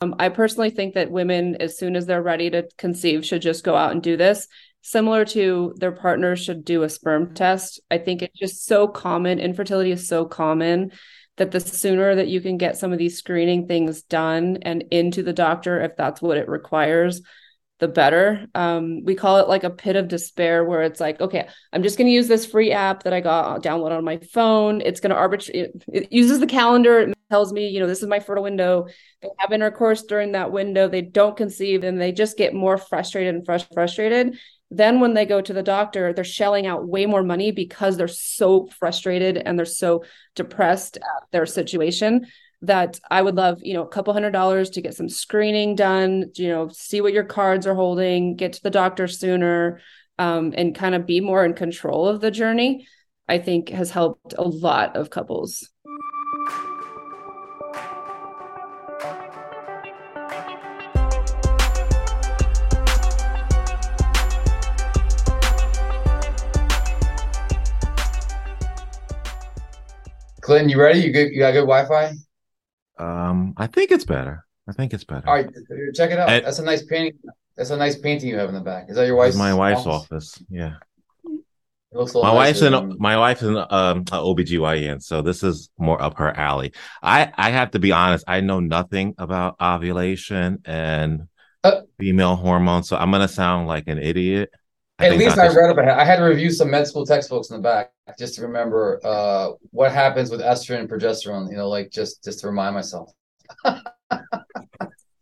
Um, I personally think that women, as soon as they're ready to conceive, should just go out and do this. Similar to their partner should do a sperm test. I think it's just so common. Infertility is so common that the sooner that you can get some of these screening things done and into the doctor, if that's what it requires, the better. Um, we call it like a pit of despair, where it's like, okay, I'm just going to use this free app that I got download on my phone. It's going to arbitrate. It, it, uses the calendar. It tells me, you know, this is my fertile window. They have intercourse during that window. They don't conceive, and they just get more frustrated and frust- frustrated. Then when they go to the doctor, they're shelling out way more money because they're so frustrated and they're so depressed at their situation that I would love, you know, a couple hundred dollars to get some screening done, you know, see what your cards are holding, get to the doctor sooner, um, and kind of be more in control of the journey, I think has helped a lot of couples. Clinton, you ready? You good? You got good Wi-Fi? Um, I think it's better. I think it's better. All right, check it out. And- That's a nice painting. That's a nice painting you have in the back. Is that your wife's? My wife's office. Yeah. It looks a little My wife's in than- my wife's in um a OBGYN, so this is more up her alley. I I have to be honest, I know nothing about ovulation and Uh, female hormones, so I'm gonna sound like an idiot. I At least I Dr. read up. ahead. I had to review some med school textbooks in the back just to remember uh, what happens with estrogen and progesterone. You know, like just just to remind myself.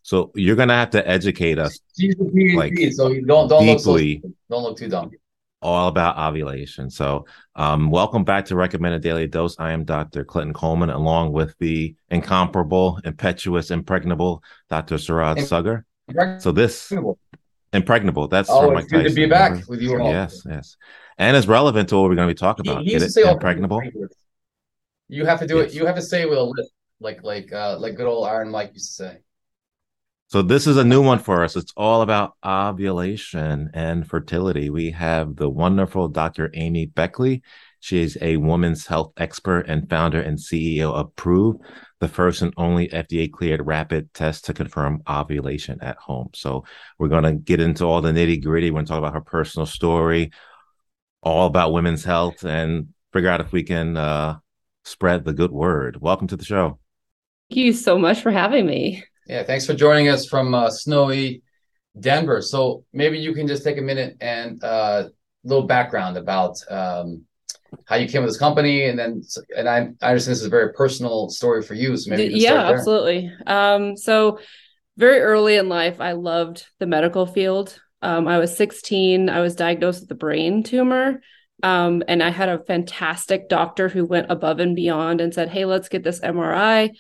So you're gonna have to educate us She's a PhD, Like, so you don't don't look so, don't look too dumb. all about ovulation. So, um, welcome back to Recommended Daily Dose. I am Dr. Clinton Coleman, along with the incomparable, impetuous, impregnable Dr. Sarad Im- Sagar. So this impregnable, that's Oh, from it's good to be back with you all. Yes, yes, and it's relevant to what we're going to be talking about. he Get used to it? say all Impregnable. You have to do Yes. it. You have to say it with a list, like like uh, like good old Iron Mike used to say. So this is a new one for us. It's all about ovulation and fertility. We have the wonderful Dr. Amy Beckley. She is a woman's health expert and founder and CEO of Proov, the first and only FDA cleared rapid test to confirm ovulation at home. So we're going to get into all the nitty gritty. We're going to talk about her personal story, all about women's health, and figure out if we can uh, spread the good word. Welcome to the show. Thank you so much for having me. Yeah, thanks for joining us from uh, snowy Denver. So maybe you can just take a minute and uh, little background about um, how you came with this company, and then and I, I understand this is a very personal story for you. So maybe you yeah, absolutely. Um, so very early in life, I loved the medical field. Um, I was 16. I was diagnosed with a brain tumor. Um, and I had a fantastic doctor who went above and beyond and said, Hey, let's get this MRI.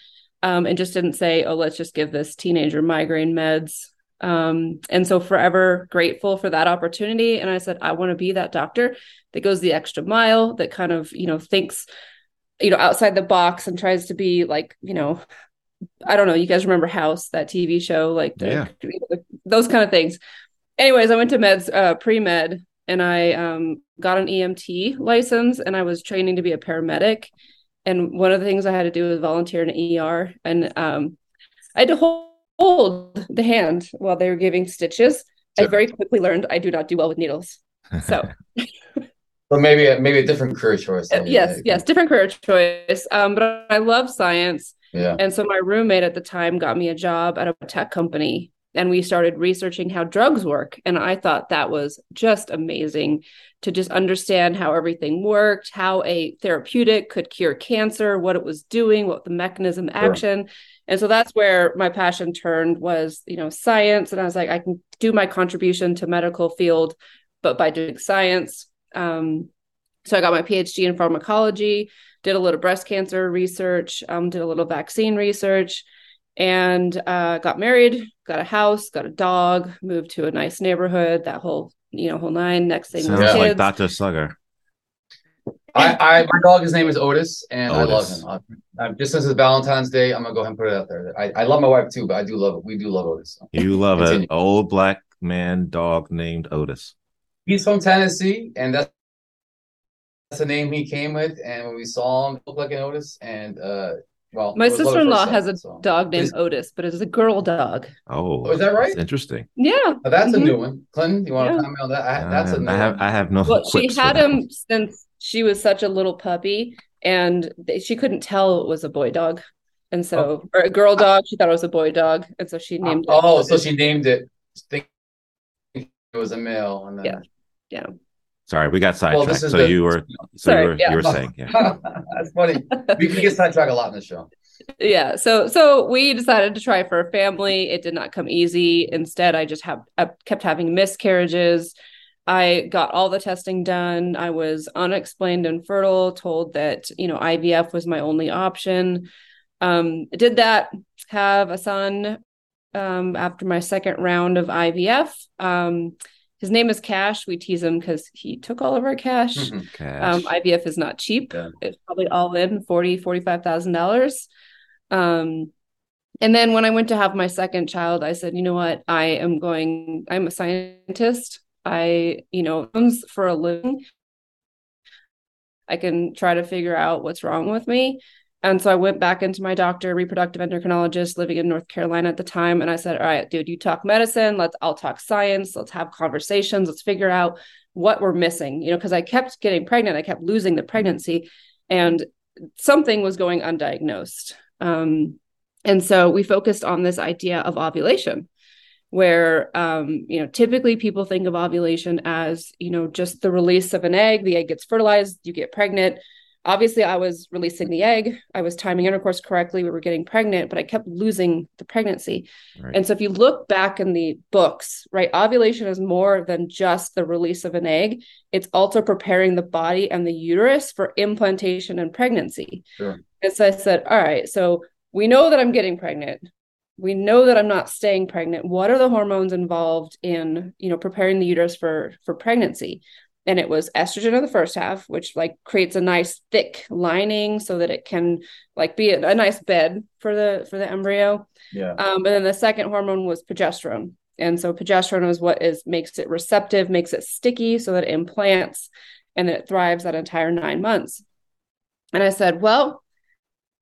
Um, and just didn't say, Oh, let's just give this teenager migraine meds. Um, and so forever grateful for that opportunity. And I said, I want to be that doctor that goes the extra mile, that kind of, you know, thinks, you know, outside the box and tries to be like, you know, I don't know. You guys remember House, that TV show, like the, Yeah. those kind of things. Anyways, I went to meds, uh, pre med, and I um, got an EMT license, and I was training to be a paramedic. And one of the things I had to do was volunteer in an ER, and um, I had to hold, hold the hand while they were giving stitches. I very quickly learned I do not do well with needles. So But maybe a, maybe a different career choice. uh, yes, yes, different career choice. Um, but I love science. yeah. And so my roommate at the time got me a job at a tech company and we started researching how drugs work. And I thought that was just amazing to just understand how everything worked, how a therapeutic could cure cancer, what it was doing, what the mechanism action. And so that's where my passion turned was, you know, science. And I was like, I can do my contribution to medical field, but by doing science. Um, so I got my PhD in pharmacology, did a little breast cancer research, um, did a little vaccine research, and uh, got married, got a house, got a dog, moved to a nice neighborhood, that whole, you know, whole nine. Next thing Sounds like. Dr. Slugger. I, I my dog, his name is Otis, and I love him. Uh, uh, just since it's Valentine's Day, I'm gonna go ahead and put it out there. I, I love my wife too, but I do love it. We do love Otis. so. You love an old black man dog named Otis. He's from Tennessee, and that's that's the name he came with. And when we saw him, he looked like an Otis, and uh, Well, My it was Lola sister in law has a so. dog named Is- Otis, but it's a girl dog. Oh, Oh, is that right? That's interesting. Yeah. Now, that's a Mhm. new one. Clinton, you want to Yeah. comment on that? I, that's a Uh, new I have one. I have no Well, she had him one. since she was such a little puppy, and th- she couldn't tell it was a boy dog, and so oh. or a girl dog. She thought it was a boy dog, and so she oh. named it. Oh, so she named it thinking it was a male, and then Yeah. Sorry, we got sidetracked. this is so the- you were so Sorry, you were yeah. you were saying yeah. that's funny. We can get sidetracked a lot in the show. yeah so so we decided to try for a family it did not come easy instead i just have I kept having miscarriages i got all the testing done i was unexplained infertile told that you know ivf was my only option um did that have a son um after my second round of ivf um his name is cash we tease him because he took all of our cash. Cash. um, IVF is not cheap. Yeah. It's probably all in forty, forty-five thousand dollars. Um, and then when I went to have my second child, I said, you know what? I am going. I'm a scientist. I, you know, for a living. I can try to figure out what's wrong with me. And so I went back into my doctor, reproductive endocrinologist living in North Carolina at the time. And I said, All right, dude, you talk medicine. Let's, I'll talk science. Let's have conversations. Let's figure out what we're missing, you know, because I kept getting pregnant. I kept losing the pregnancy and something was going undiagnosed. Um, and so we focused on this idea of ovulation where um, you know typically people think of ovulation as you know just the release of an egg. The egg gets fertilized you get pregnant. Obviously i was releasing the egg. I was timing intercourse correctly. We were getting pregnant but i kept losing the pregnancy. Right. and so if you look back in the books right ovulation is more than just the release of an egg. It's also preparing the body and the uterus for implantation and pregnancy. Sure. and so i said all right so we know that i'm getting pregnant we know that i'm not staying pregnant. What are the hormones involved in you know preparing the uterus for for pregnancy? And it was estrogen in the first half which like creates a nice thick lining so that it can like be a, a nice bed for the for the embryo. Yeah. um, but then the second hormone was progesterone. And so progesterone is what is makes it receptive makes it sticky so that it implants and it thrives that entire nine months. And i said well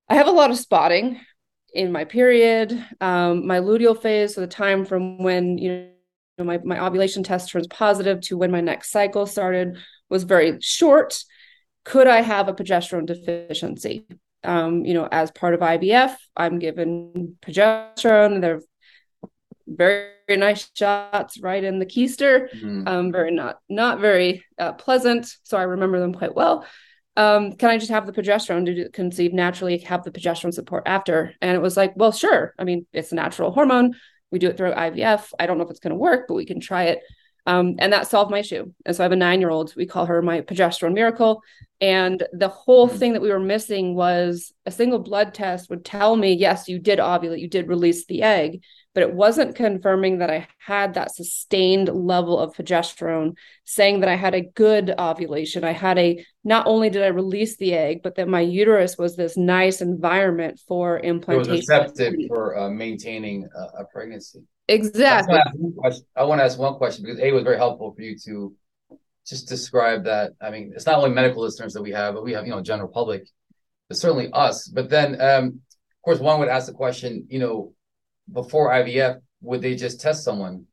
i have a lot of spotting in my period, um, my luteal phase, so the time from when you know my, my ovulation test turns positive to when my next cycle started was very short. Could I have a progesterone deficiency? Um, you know, as part of IVF, I'm given progesterone. They're very, very nice shots right in the keister. Mhm. Um, very not not very uh, pleasant. So I remember them quite well um, can I just have the progesterone to conceive naturally, have the progesterone support after? And it was like, well, sure. I mean, it's a natural hormone. We do it through IVF. I don't know if it's going to work, but we can try it. Um, and that solved my issue. And so I have a nine year old. We call her my progesterone miracle. And the whole Mhm. thing that we were missing was a single blood test would tell me, yes, you did ovulate, you did release the egg, but it wasn't confirming that I had that sustained level of progesterone, saying that I had a good ovulation. I had a, not only did I release the egg, but that my uterus was this nice environment for It was implantation. receptive for uh, maintaining a, a pregnancy. Exactly. want to ask one question- I want to ask one question because A was very helpful for you to just describe that. I mean, it's not only medical listeners that we have, but we have, you know, general public, but certainly us. But then, um, of course, one would ask the question, you know, before IVF, would they just test someone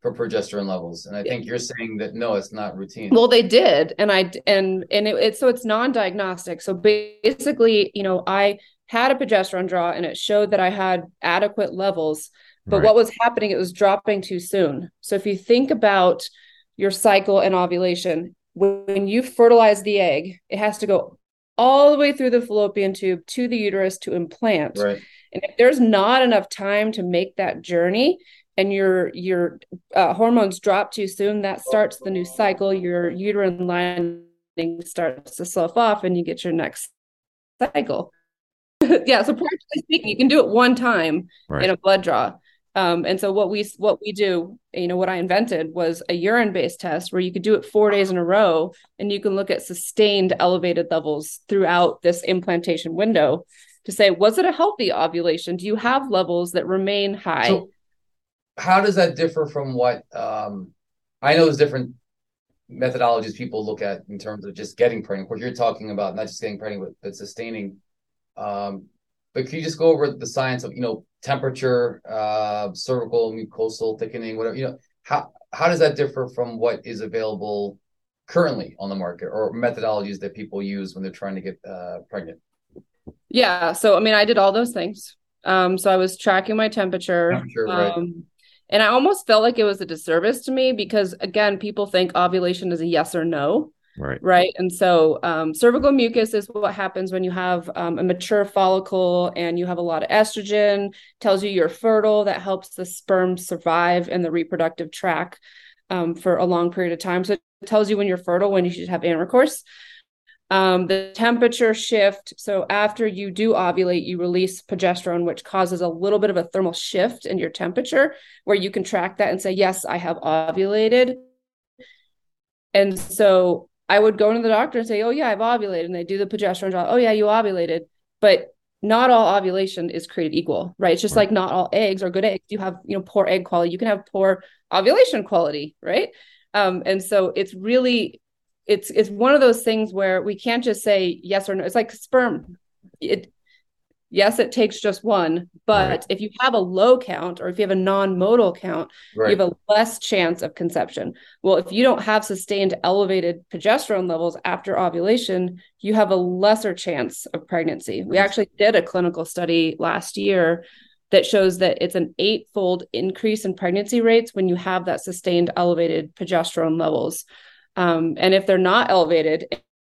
for progesterone levels? And I think you're saying that no, it's not routine. Well, they did, and I and and it, it's so it's non-diagnostic. So basically, you know, I had a progesterone draw, and it showed that I had adequate levels. But Right. what was happening? It was dropping too soon. So if you think about your cycle and ovulation, when you fertilize the egg, it has to go all the way through the fallopian tube to the uterus to implant. right. And if there's not enough time to make that journey and your your uh, hormones drop too soon, that starts the new cycle. Your uterine lining starts to slough off and you get your next cycle. yeah, so practically speaking, you can do it one time Right. in a blood draw. Um, and so what we what we do, you know, what I invented was a urine based test where you could do it four days in a row, and you can look at sustained elevated levels throughout this implantation window to say, was it a healthy ovulation? Do you have levels that remain high? So, how does that differ from what um, I know? There's different methodologies people look at in terms of just getting pregnant. Of course, you're talking about not just getting pregnant, but, but sustaining. Um, but can you just go over the science of you know temperature, uh, cervical mucosal thickening, whatever you know? How how does that differ from what is available currently on the market or methodologies that people use when they're trying to get uh, pregnant? Yeah. So, I mean, I did all those things. Um, so I was tracking my temperature. Temperature, right. Um, and I almost felt like it was a disservice to me because, again, people think ovulation is a yes or no. Right. Right. And so um, cervical mucus is what happens when you have um, a mature follicle and you have a lot of estrogen, tells you you're fertile, that helps the sperm survive in the reproductive tract um, for a long period of time. So it tells you when you're fertile, when you should have intercourse. Um, the temperature shift. So after you do ovulate, you release progesterone, which causes a little bit of a thermal shift in your temperature, where you can track that and say, "Yes, I have ovulated." And so I would go to the doctor and say, "Oh yeah, I've ovulated," and they do the progesterone draw. Oh yeah, you ovulated, but not all ovulation is created equal, right? It's just right. like not all eggs are good eggs. You have you know poor egg quality. You can have poor ovulation quality, right? Um, and so it's really it's it's one of those things where we can't just say yes or no. It's like sperm. It yes, it takes just one, but right. if you have a low count or if you have a non-motile count, right. you have a less chance of conception. Well, if you don't have sustained elevated progesterone levels after ovulation, you have a lesser chance of pregnancy. We actually did a clinical study last year that shows that it's an eightfold increase in pregnancy rates when you have that sustained elevated progesterone levels. Um, and if they're not elevated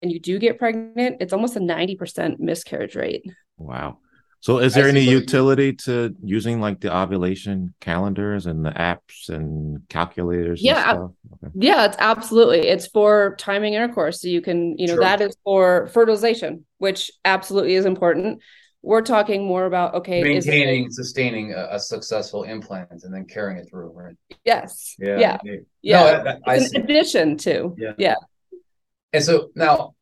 and you do get pregnant, it's almost a 90% miscarriage rate. Wow. So is there any utility to using like the ovulation calendars and the apps and calculators? Yeah. And okay. Yeah, it's absolutely. It's for timing intercourse. So you can, you know, sure. that is for fertilization, which absolutely is important. We're talking more about okay, maintaining, it, sustaining a, a, successful implant and then carrying it through, right? Yes. Yeah. Yeah. Yeah. No, I, in addition to. Yeah. Yeah. And so now,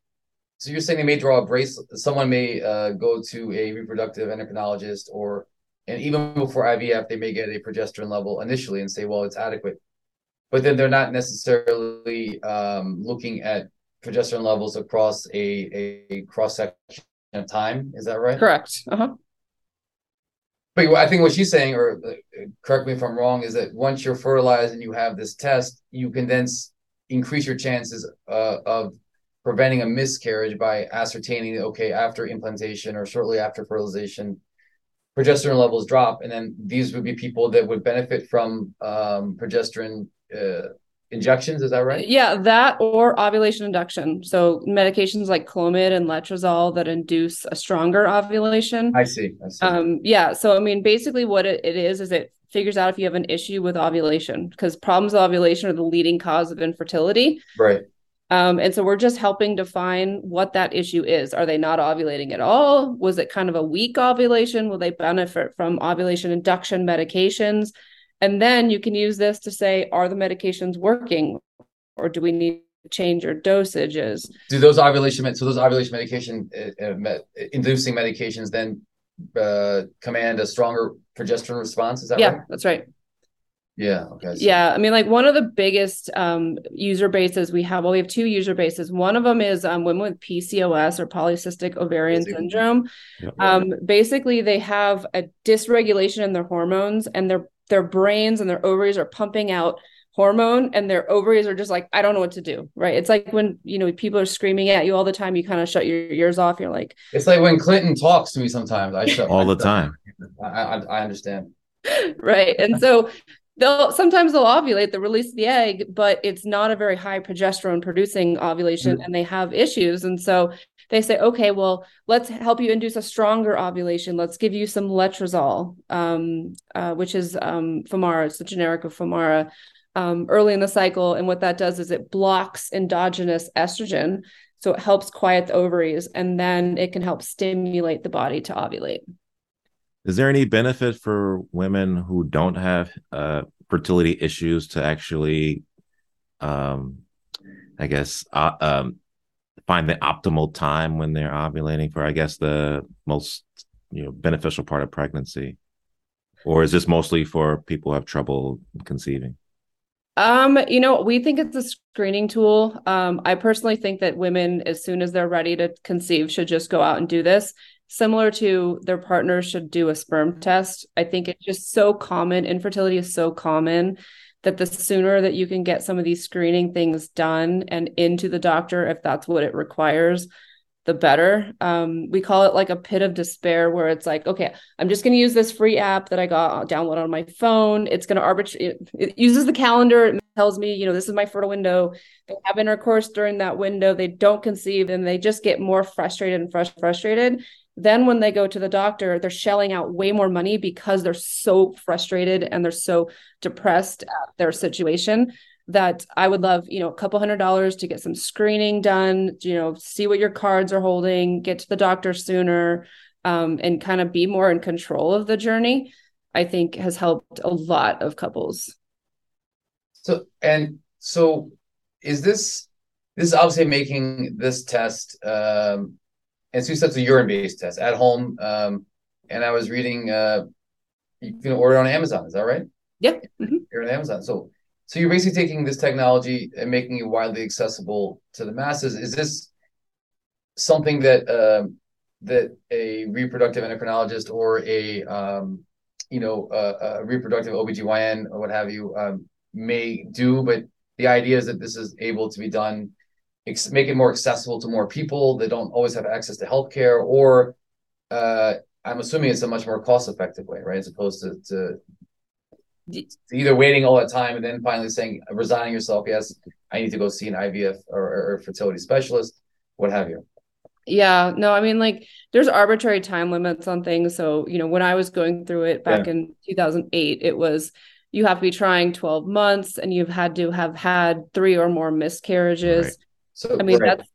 so you're saying they may draw a bracelet. Someone may uh, go to a reproductive endocrinologist, or and even before IVF, they may get a progesterone level initially and say, well, it's adequate, but then they're not necessarily um, looking at progesterone levels across a, a cross section of time. Is that right? Correct. Uh huh. But I think what she's saying, or uh, correct me if I'm wrong, is that once you're fertilized and you have this test, you can then increase your chances uh, of preventing a miscarriage by ascertaining, okay, after implantation or shortly after fertilization, progesterone levels drop, and then these would be people that would benefit from um, progesterone uh, injections. Is that right? Yeah, that or ovulation induction. So medications like Clomid and Letrozole that induce a stronger ovulation. I see. I see. Um, yeah. So I mean, basically, what it, it is is it figures out if you have an issue with ovulation because problems with ovulation are the leading cause of infertility. Right. Um, and so we're just helping define what that issue is. Are they not ovulating at all? Was it kind of a weak ovulation? Will they benefit from ovulation induction medications? And then you can use this to say, are the medications working or do we need to change your dosages? Do those ovulation, so those ovulation medication uh, uh, inducing medications then uh, command a stronger progesterone response? Is that yeah, right? that's right. Yeah. Okay. Yeah. I mean, like one of the biggest um, user bases we have, well, we have two user bases. One of them is um, women with PCOS or polycystic ovarian syndrome. Yep. Um, basically, they have a dysregulation in their hormones and their their brains and their ovaries are pumping out hormone and their ovaries are just like i don't know what to do right it's like when you know people are screaming at you all the time you kind of shut your ears off you're like it's like when clinton talks to me sometimes i shut all the time I, I, I understand right and so they'll sometimes they'll ovulate they release the egg but it's not a very high progesterone producing ovulation mm-hmm. and they have issues. And so they say okay well let's help you induce a stronger ovulation. Let's give you some letrozole um, uh, which is um, femara. It's the generic of femara um, early in the cycle. And what that does is it blocks endogenous estrogen. So it helps quiet the ovaries and then it can help stimulate the body to ovulate is there any benefit for women who don't have uh, fertility issues to actually, um, I guess, uh, um, find the optimal time when they're ovulating for, I guess, the most you know beneficial part of pregnancy, or is this mostly for people who have trouble conceiving? Um, you know, we think it's a screening tool. Um, I personally think that women, as soon as they're ready to conceive, should just go out and do this similar to their partner should do a sperm test. I think it's just so common. Infertility is so common that the sooner that you can get some of these screening things done and into the doctor, if that's what it requires, the better. Um, we call it like a pit of despair, where it's like, okay, I'm just going to use this free app that I got download on my phone. It's going to arbitrate. It, it, uses the calendar. It tells me, you know, this is my fertile window. They have intercourse during that window. They don't conceive, and they just get more frustrated and frust- frustrated. Then when they go to the doctor, they're shelling out way more money because they're so frustrated and they're so depressed at their situation that I would love, you know, a couple hundred dollars to get some screening done, you know, see what your cards are holding, get to the doctor sooner, um, and kind of be more in control of the journey, I think has helped a lot of couples. So, and so is this, this is obviously making this test, um, and so you said it's a urine based test at home. Um, and I was reading, uh, you can order on Amazon. Is that right? Yep. Mm-hmm. You're on Amazon. So, so you're basically taking this technology and making it widely accessible to the masses. Is this something that uh, that a reproductive endocrinologist or a um, you know a, a reproductive OBGYN or what have you um, may do? But the idea is that this is able to be done, ex- make it more accessible to more people that don't always have access to healthcare, or uh, I'm assuming it's a much more cost effective way, right? As opposed to, to either waiting all that time and then finally saying resigning yourself yes i need to go see an ivf or, or fertility specialist what have you yeah no i mean like there's arbitrary time limits on things so you know when i was going through it back yeah. in 2008 it was you have to be trying 12 months and you've had to have had three or more miscarriages right. So i mean right. that's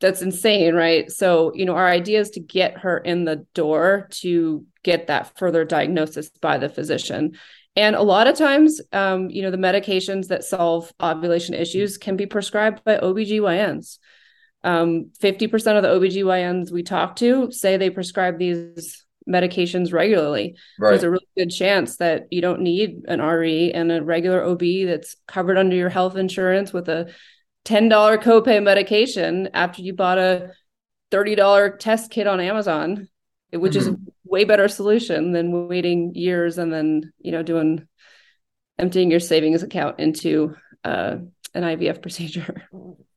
that's insane right so you know our idea is to get her in the door to get that further diagnosis by the physician and a lot of times, um, you know, the medications that solve ovulation issues can be prescribed by OBGYNs. Um, 50% of the OBGYNs we talk to say they prescribe these medications regularly. Right. There's a really good chance that you don't need an RE and a regular OB that's covered under your health insurance with a $10 copay medication after you bought a $30 test kit on Amazon, which mm-hmm. is way better solution than waiting years and then you know doing emptying your savings account into uh, an IVF procedure.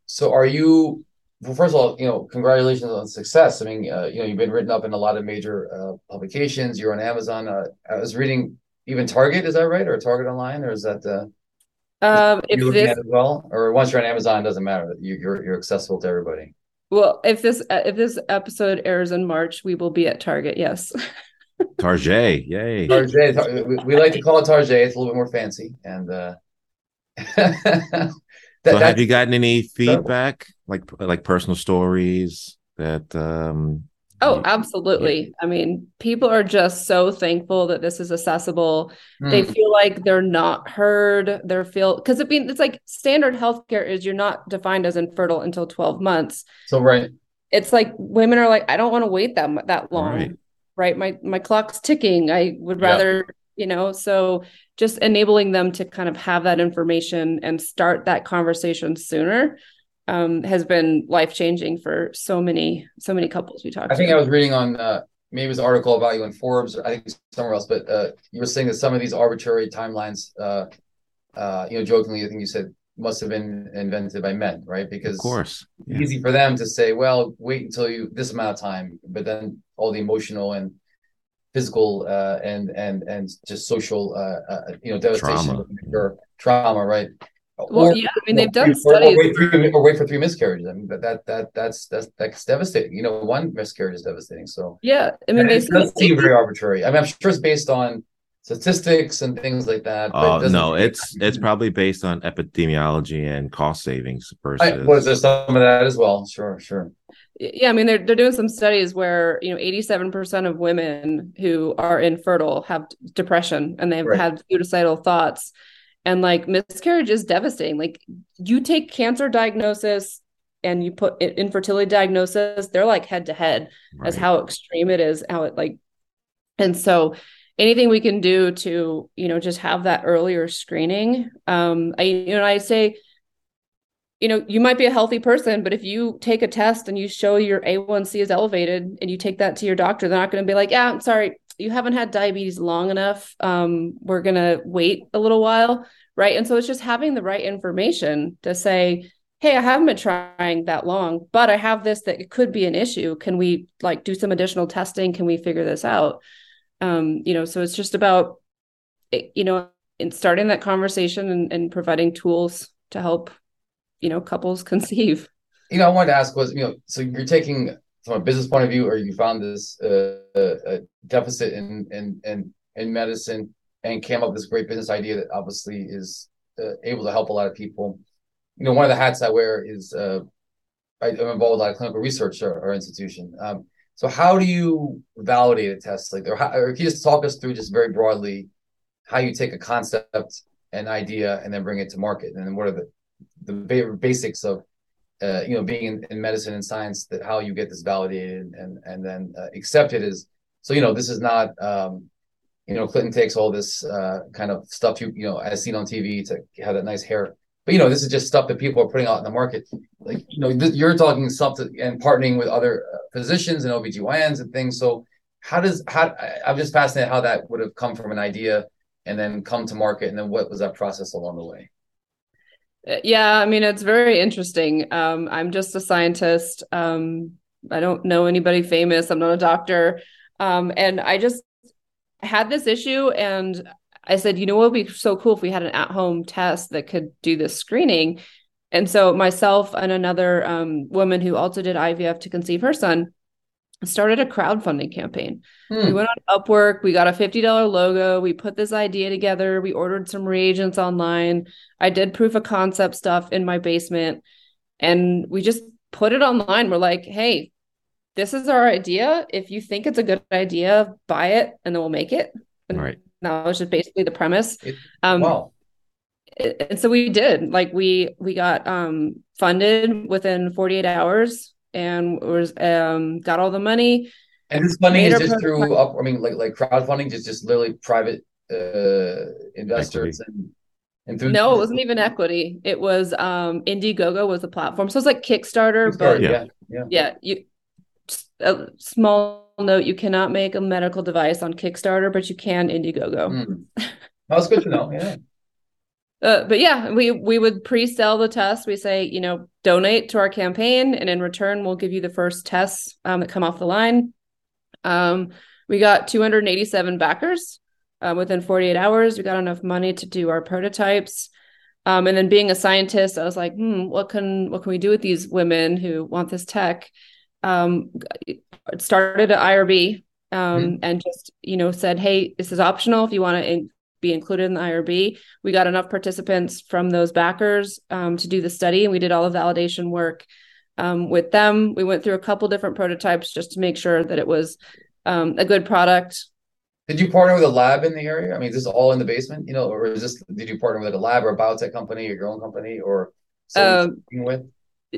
So, are you? Well, first of all, you know, congratulations on success. I mean, uh, you know, you've been written up in a lot of major uh, publications. You're on Amazon. Uh, I was reading even Target. Is that right, or Target Online, or is that? Uh, um, if this, as well, or once you're on Amazon, it doesn't matter. You, you're you're accessible to everybody. Well, if this uh, if this episode airs in March, we will be at Target. Yes. Target, yay! Target. We, we, like to call it Target. It's a little bit more fancy. And uh, that, so, have you gotten any feedback, like like personal stories that um Oh, absolutely. I mean, people are just so thankful that this is accessible. Mm. They feel like they're not heard. They're feel because it being it's like standard healthcare is you're not defined as infertile until 12 months. So right. It's like women are like, I don't want to wait that that long. Right. right? My my clock's ticking. I would rather, yeah. you know, so just enabling them to kind of have that information and start that conversation sooner um, has been life changing for so many so many couples we talked. I think I was reading on uh, maybe it was an article about you in Forbes, or I think somewhere else, but uh, you were saying that some of these arbitrary timelines, uh, uh, you know, jokingly, I think you said must have been invented by men, right? Because of course, yeah. easy for them to say, well, wait until you this amount of time, but then all the emotional and physical uh, and and and just social, uh, uh, you know, devastation, trauma, trauma right? Well, or, yeah, I mean they've done or, studies. Or wait, three, or wait for three miscarriages. I mean, but that that that's that's that's devastating. You know, one miscarriage is devastating. So yeah, I mean, they it does seem very arbitrary. I mean, I'm sure it's based on statistics and things like that. Oh uh, no, it's it's probably based on epidemiology and cost savings versus. I, was there some of that as well? Sure, sure. Yeah, I mean they're they're doing some studies where you know 87% of women who are infertile have depression and they've right. had suicidal thoughts and like miscarriage is devastating. Like you take cancer diagnosis and you put infertility diagnosis they're like head to head as how extreme it is how it like and so anything we can do to you know just have that earlier screening um i you know i say you know, you might be a healthy person, but if you take a test and you show your A1C is elevated and you take that to your doctor, they're not going to be like, yeah, I'm sorry, you haven't had diabetes long enough. Um, we're going to wait a little while. Right. And so it's just having the right information to say, hey, I haven't been trying that long, but I have this that could be an issue. Can we like do some additional testing? Can we figure this out? Um, you know, so it's just about, you know, in starting that conversation and, and providing tools to help you know couples conceive you know i wanted to ask was you know so you're taking from a business point of view or you found this uh, uh, deficit in in in in medicine and came up with this great business idea that obviously is uh, able to help a lot of people. You know one of the hats i wear is uh, I, am involved with a lot of clinical research our institution. Um, so how do you validate a test? Like or, how, or can you just talk us through just very broadly how you take a concept an idea and then bring it to market and then what are the the basics of uh, you know being in, in, medicine and science that how you get this validated and and then uh, accepted is so you know this is not um, you know Clinton takes all this uh, kind of stuff you you know as seen on TV to have that nice hair. But you know this is just stuff that people are putting out in the market. Like you know th- you're talking something and partnering with other uh, physicians and OBGYNs and things. So how does how I'm just fascinated how that would have come from an idea and then come to market and then what was that process along the way yeah, I mean, it's very interesting. Um, I'm just a scientist. Um, I don't know anybody famous. I'm not a doctor. Um, and I just had this issue and I said, you know what would be so cool if we had an at-home test that could do this screening. And so myself and another um, woman who also did IVF to conceive her son started a crowdfunding campaign. Hmm. We went on Upwork, we got a $50 logo, we put this idea together, we ordered some reagents online. I did proof of concept stuff in my basement and we just put it online. We're like, "Hey, this is our idea. If you think it's a good idea, buy it and then we'll make it." And right. that was just basically the premise. It, um wow. And so we did. Like we we got um funded within 48 hours and was um got all the money. And this funding is just through up. I mean, like like crowdfunding, just just literally private uh investors equity. and. And through no, it wasn't even equity. It was um Indiegogo was the platform. So it's like Kickstarter, Kickstarter but yeah, yeah, yeah. You a small note: you cannot make a medical device on Kickstarter, but you can Indiegogo. Mm. That was good to know. Yeah. Uh, but yeah, we we would pre-sell the test. We say, you know, donate to our campaign, and in return, we'll give you the first tests um, that come off the line. Um, we got 287 backers uh, within 48 hours. We got enough money to do our prototypes. Um, and then being a scientist, I was like, hmm, what can what can we do with these women who want this tech? Um, started at IRB um, mm-hmm. and just you know said, hey, this is optional if you want to be included in the IRB. We got enough participants from those backers um, to do the study, and we did all the validation work um, with them. We went through a couple different prototypes just to make sure that it was um, a good product. Did you partner with a lab in the area? I mean, is this all in the basement, you know, or is this? Did you partner with a lab or a biotech company or your own company or? Um, with?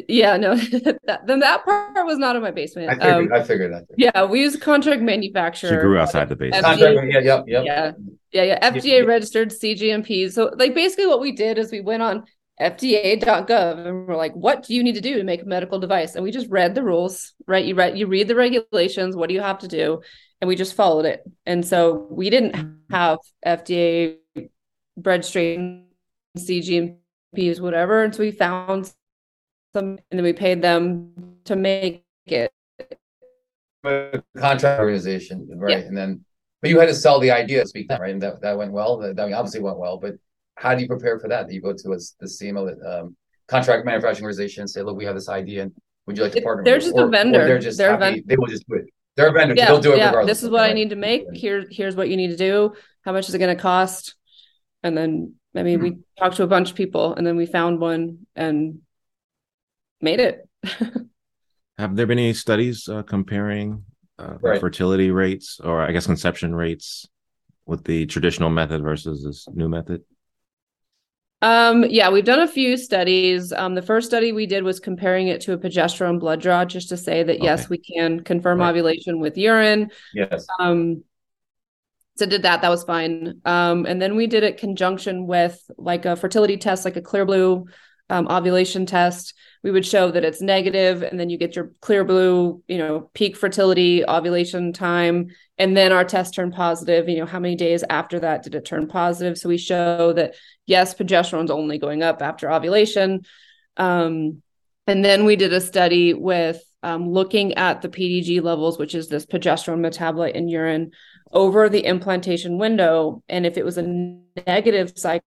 Yeah no that, then that part was not in my basement. I figured, um, I figured that yeah we use contract manufacturer. She grew outside the basement. FDA, yeah, yep, yep. yeah yeah yeah. Fda registered cgmp so like basically what we did is we went on fda.gov and we're like what do you need to do to make a medical device? And we just read the rules right? You read you read the regulations what do you have to do? And we just followed it. And so we didn't have fda registration cgmps whatever. And so we found some and then we paid them to make it. A contract organization right yeah. and then but you had to sell the idea speak that, right and that, that went well that, that obviously went well but how do you prepare for that? You go to a, the cmo um, contract manufacturing organization and say look we have this idea and would you like to partner they're just a vendor. they're just they're happy, they will just do it. They're a vendor yeah, they'll do it yeah. regardless. this is what i need to make here here's what you need to do how much is it going to cost? And then i mean mm-hmm. we talked to a bunch of people and then we found one and made it. Have there been any studies uh, comparing uh, right. fertility rates, or I guess conception rates, with the traditional method versus this new method? Um, yeah, we've done a few studies. Um, the first study we did was comparing it to a progesterone blood draw, just to say that okay. yes, we can confirm right. ovulation with urine. Yes. Um, so did that. That was fine. Um, and then we did it conjunction with like a fertility test, like a Clearblue um, ovulation test. We would show that it's negative, and then you get your Clearblue, you know, peak fertility, ovulation time, and then our test turned positive. You know, how many days after that did it turn positive? So we show that yes, progesterone's only going up after ovulation. Um, and then we did a study with um, looking at the PDG levels, which is this progesterone metabolite in urine, over the implantation window. And if it was a negative cycle,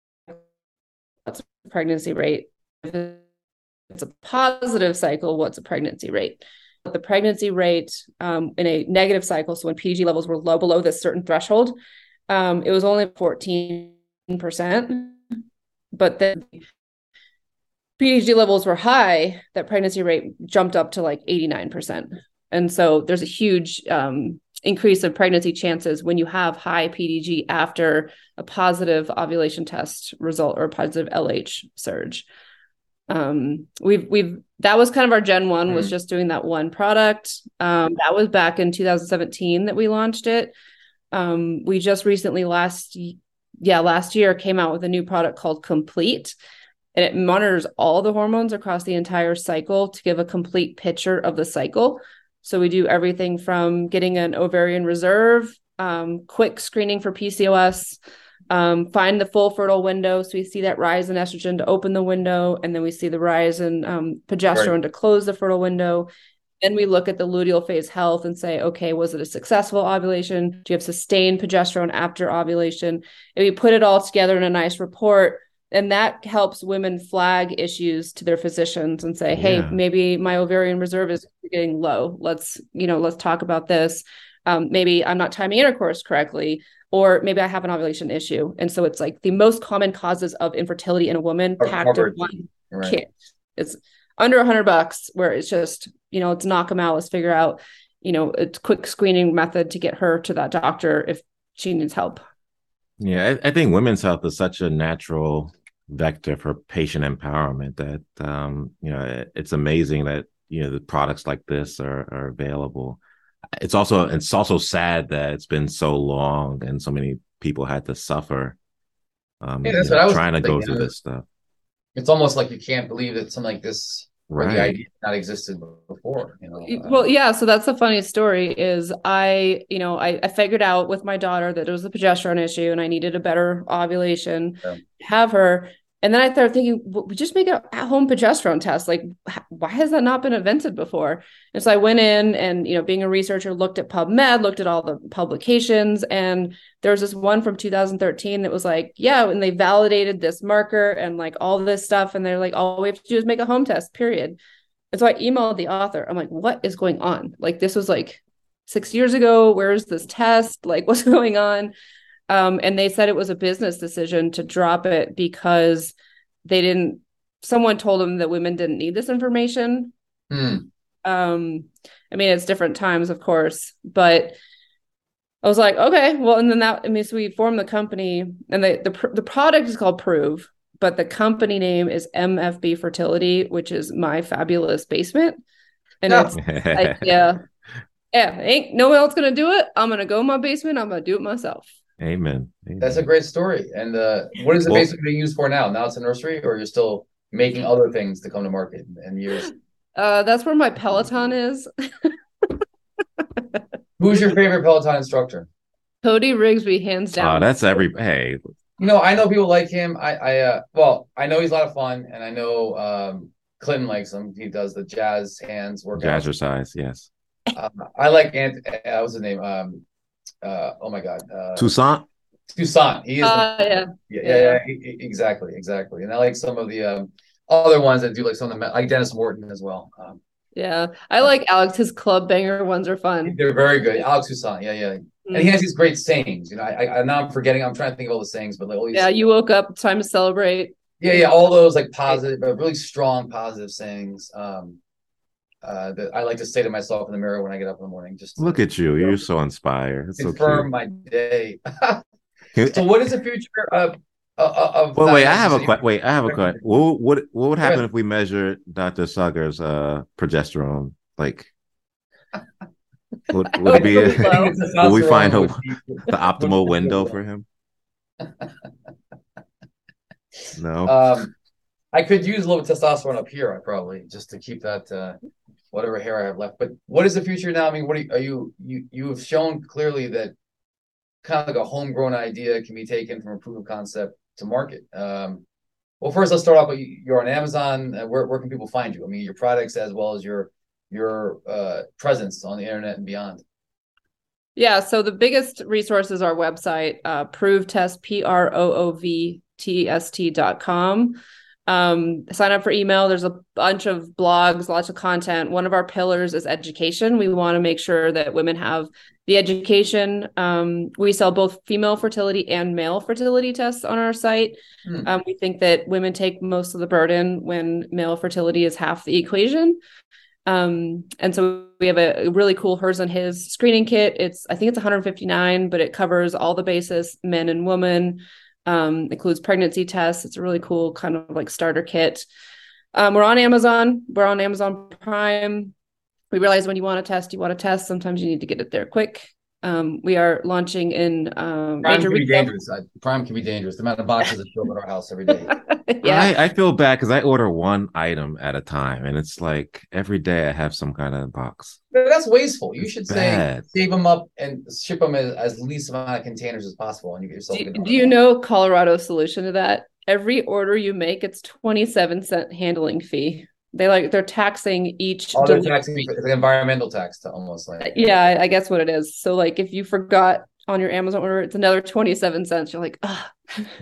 pregnancy rate? It's a positive cycle, what's a pregnancy rate? The pregnancy rate um, in a negative cycle, so when PDG levels were low below this certain threshold, um, it was only 14%. But then PDG levels were high, that pregnancy rate jumped up to like 89%. And so there's a huge um, increase of pregnancy chances when you have high PDG after a positive ovulation test result or positive LH surge. Um, we've we've that was kind of our Gen one mm. was just doing that one product. Um, that was back in 2017 that we launched it. Um, we just recently last yeah last year came out with a new product called Complete and it monitors all the hormones across the entire cycle to give a complete picture of the cycle. So we do everything from getting an ovarian reserve, um, quick screening for PCOS, um, find the full fertile window. So we see that rise in estrogen to open the window, and then we see the rise in um, progesterone right. to close the fertile window. Then we look at the luteal phase health and say, okay, was it a successful ovulation? Do you have sustained progesterone after ovulation? And we put it all together in a nice report and that helps women flag issues to their physicians and say hey yeah. maybe my ovarian reserve is getting low let's you know let's talk about this um, maybe i'm not timing intercourse correctly or maybe i have an ovulation issue. And so it's like the most common causes of infertility in a woman packed in one right. kit it's under a hundred bucks where it's just you know let's knock them out. Let's figure out you know a quick screening method to get her to that doctor if she needs help. Yeah, I, I, think women's health is such a natural vector for patient empowerment that um, you know it's amazing that you know the products like this are, are available it's also it's also sad that it's been so long and so many people had to suffer um, yeah, that's know, what I was trying to go through this stuff it's almost like you can't believe that something like this right. the idea not existed before you know well yeah so that's the funny story is i you know I, I figured out with my daughter that it was a progesterone issue and i needed a better ovulation yeah. have her and then I started thinking, we just make an at-home progesterone test. Like, why has that not been invented before? And so I went in and, you know, being a researcher, looked at PubMed, looked at all the publications, and there was this one from 2013 that was like, yeah, and they validated this marker and like all this stuff, and they're like, all we have to do is make a home test, period. And so I emailed the author. I'm like, what is going on? Like, this was like six years ago. Where's this test? Like, what's going on? Um, and they said it was a business decision to drop it because they didn't someone told them that women didn't need this information mm. um i mean it's different times of course but i was like okay well and then that i mean so we formed the company and the the, the product is called Proov but the company name is mfb fertility which is my fabulous basement and no. it's like yeah yeah ain't no one else gonna do it i'm gonna go in my basement i'm gonna do it myself Amen. Amen. That's a great story. And uh, what is it well, basically being used for now? Now it's a nursery, or you're still making other things to come to market in years? Uh, that's where my Peloton is. Who's your favorite Peloton instructor? Cody Rigsby, hands down. Oh, that's every hey. You know, I know people like him. I, I, uh, well, I know he's a lot of fun, and I know um, Clinton likes him. He does the jazz hands workout. Jazzercise, yes. Uh, I like Ant. Uh, what was the name? Um, uh, oh my god, uh, Toussaint. Toussaint. He is. Uh, the, yeah. Yeah, yeah, yeah, yeah, exactly, exactly. And I like some of the um, other ones that do like some of the like Denis Morton as well. Um, yeah, I like Alex. His club banger ones are fun. They're very good. Alex Toussaint. Yeah, yeah. Mm-hmm. And he mm-hmm. has these great sayings. You know, I, I now I'm forgetting. I'm trying to think of all the sayings, but like always. Yeah, you woke up. Time to celebrate. Yeah, yeah. All those like positive, but really strong positive sayings. Um, uh, that I like to say to myself in the mirror when I get up in the morning. Just look at you, you're so inspired. It's confirm so my day. so, what is the future of? of well, wait, I have a question. Wait, I have a question. What what what would happen if we measure Dr. Sagar's uh, progesterone? Like, would, would it be? A, will we find a, the optimal window for him? No. Um, I could use a little testosterone up here, I probably just to keep that uh, whatever hair I have left. But what is the future now? I mean, what are you, are you you you have shown clearly that kind of like a homegrown idea can be taken from a proof of concept to market. Um, well, first let's start off. With you're on Amazon. Uh, where where can people find you? I mean, your products as well as your your uh, presence on the internet and beyond. Yeah, so the biggest resource is our website, uh, Proov test, P R O O V T S T dot com. Um, sign up for email. There's a bunch of blogs, lots of content. One of our pillars is education. We want to make sure that women have the education. Um, we sell both female fertility and male fertility tests on our site. Hmm. Um, we think that women take most of the burden when male fertility is half the equation. Um, and so we have a, a, really cool hers and his screening kit. It's I think it's 159, but it covers all the bases, men and women. Um, includes pregnancy tests. It's a really cool kind of like starter kit. Um, we're on Amazon. We're on Amazon Prime. We realize when you want to test, you want to test. Sometimes you need to get it there quick. Um, we are launching in um, Prime can be dangerous. Prime can be dangerous. The amount of boxes that show up at our house every day. yeah, I, I feel bad because I order one item at a time, and it's like every day I have some kind of box. But that's wasteful. You should say save them up and ship them as, as least amount of containers as possible, and you get yourself. Do, do you know Colorado's solution to that? Every order you make, it's twenty seven cent handling fee. They like they're taxing each. Oh, they're taxing it's like environmental tax to almost like. Yeah, I guess what it is. So like if you forgot on your Amazon order, it's another twenty seven cents. You're like, ah.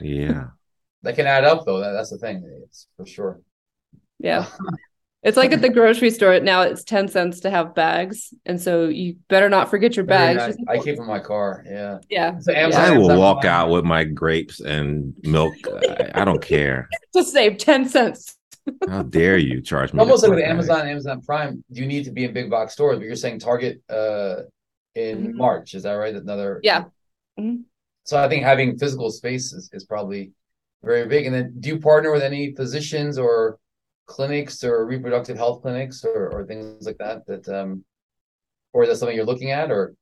Yeah. that can add up though. That, that's the thing. It's for sure. Yeah. It's like at the grocery store now. It's ten cents to have bags, and so you better not forget your bags. I, I keep them in my car. Yeah, yeah. So Amazon, I will walk out with my grapes and milk. I, I don't care. to save ten cents. How dare you charge me? Almost like with Amazon, Amazon Prime, you need to be in big box stores, but you're saying Target uh, in mm-hmm. March. Is that right? Another yeah. Mm-hmm. So I think having physical space is, is probably very big. And then do you partner with any physicians or clinics or reproductive health clinics or, or things like that that um or is that something you're looking at or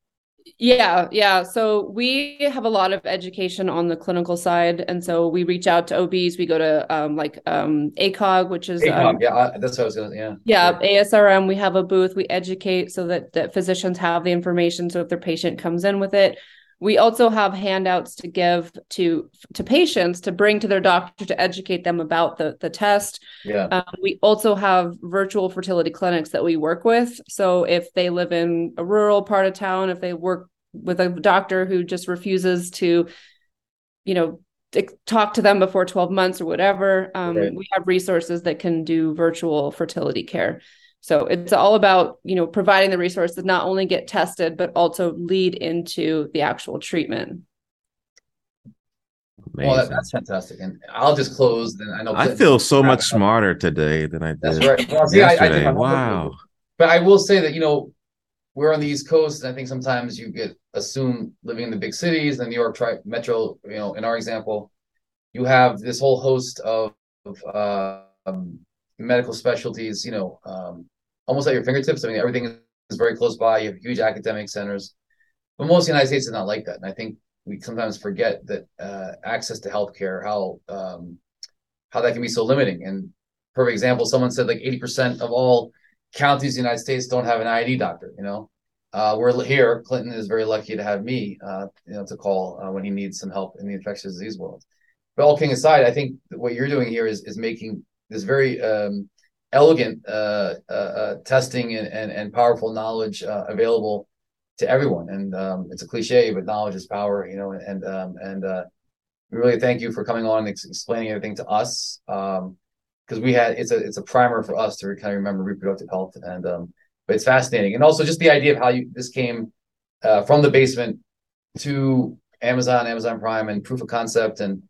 yeah, yeah. So we have a lot of education on the clinical side, and so we reach out to OBs. We go to um, like um, ACOG, which is ACOG, um, yeah, that's what I was gonna, yeah, yeah, ASRM. We have a booth. We educate so that that physicians have the information. So if their patient comes in with it, we also have handouts to give to to patients to bring to their doctor to educate them about the the test. Yeah. Um, we also have virtual fertility clinics that we work with. So if they live in a rural part of town, if they work with a doctor who just refuses to, you know, talk to them before 12 months or whatever, um, right. we have resources that can do virtual fertility care. So it's all about, you know, providing the resources not only get tested, but also lead into the actual treatment. Amazing. Well, that, that's fantastic. And I'll just close. Then I know I feel so much smarter today than I did. That's right. Well, see, yesterday. I, I wow. But I will say that you know we're on the East Coast, and I think sometimes you get assumed living in the big cities, the New York tri- metro. You know, in our example, you have this whole host of, of uh, um, medical specialties. You know, um, almost at your fingertips. I mean, everything is very close by. You have huge academic centers, but most of the United States is not like that. And I think we sometimes forget that uh, access to healthcare, how um, how that can be so limiting. And perfect example, someone said like eighty percent of all counties in the United States don't have an IUD doctor. You know, uh, we're here. Clinton is very lucky to have me, uh, you know, to call uh, when he needs some help in the infectious disease world. But all kidding aside, I think what you're doing here is is making this very um, elegant uh, uh, uh, testing and, and, and powerful knowledge uh, available to everyone. And um, it's a cliche, but knowledge is power, you know. And um, and uh, we really thank you for coming on and ex- explaining everything to us because um, we had it's a it's a primer for us to kind of remember reproductive health. And um, but it's fascinating, and also just the idea of how you this came from the basement to Amazon, Amazon Prime, and proof of concept and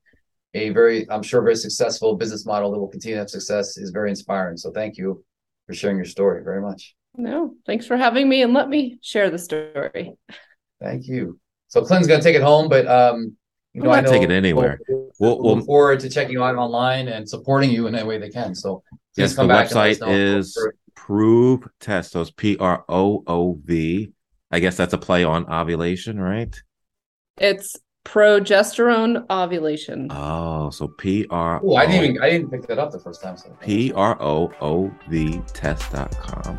a very, I'm sure, very successful business model that will continue to have success is very inspiring. So thank you for sharing your story very much. No, thanks for having me and let me share the story. Thank you. So Clinton's going to take it home, but um, you know, I know take it anywhere. We'll, we'll, we'll, look forward to checking you out online and supporting you in any way they can. So yes, the website is Proov Test. Those P R O O V. I guess that's a play on ovulation, right? It's progesterone ovulation. Oh, so P R Oh, I didn't even I didn't pick that up the first time. So P R O O V test.com.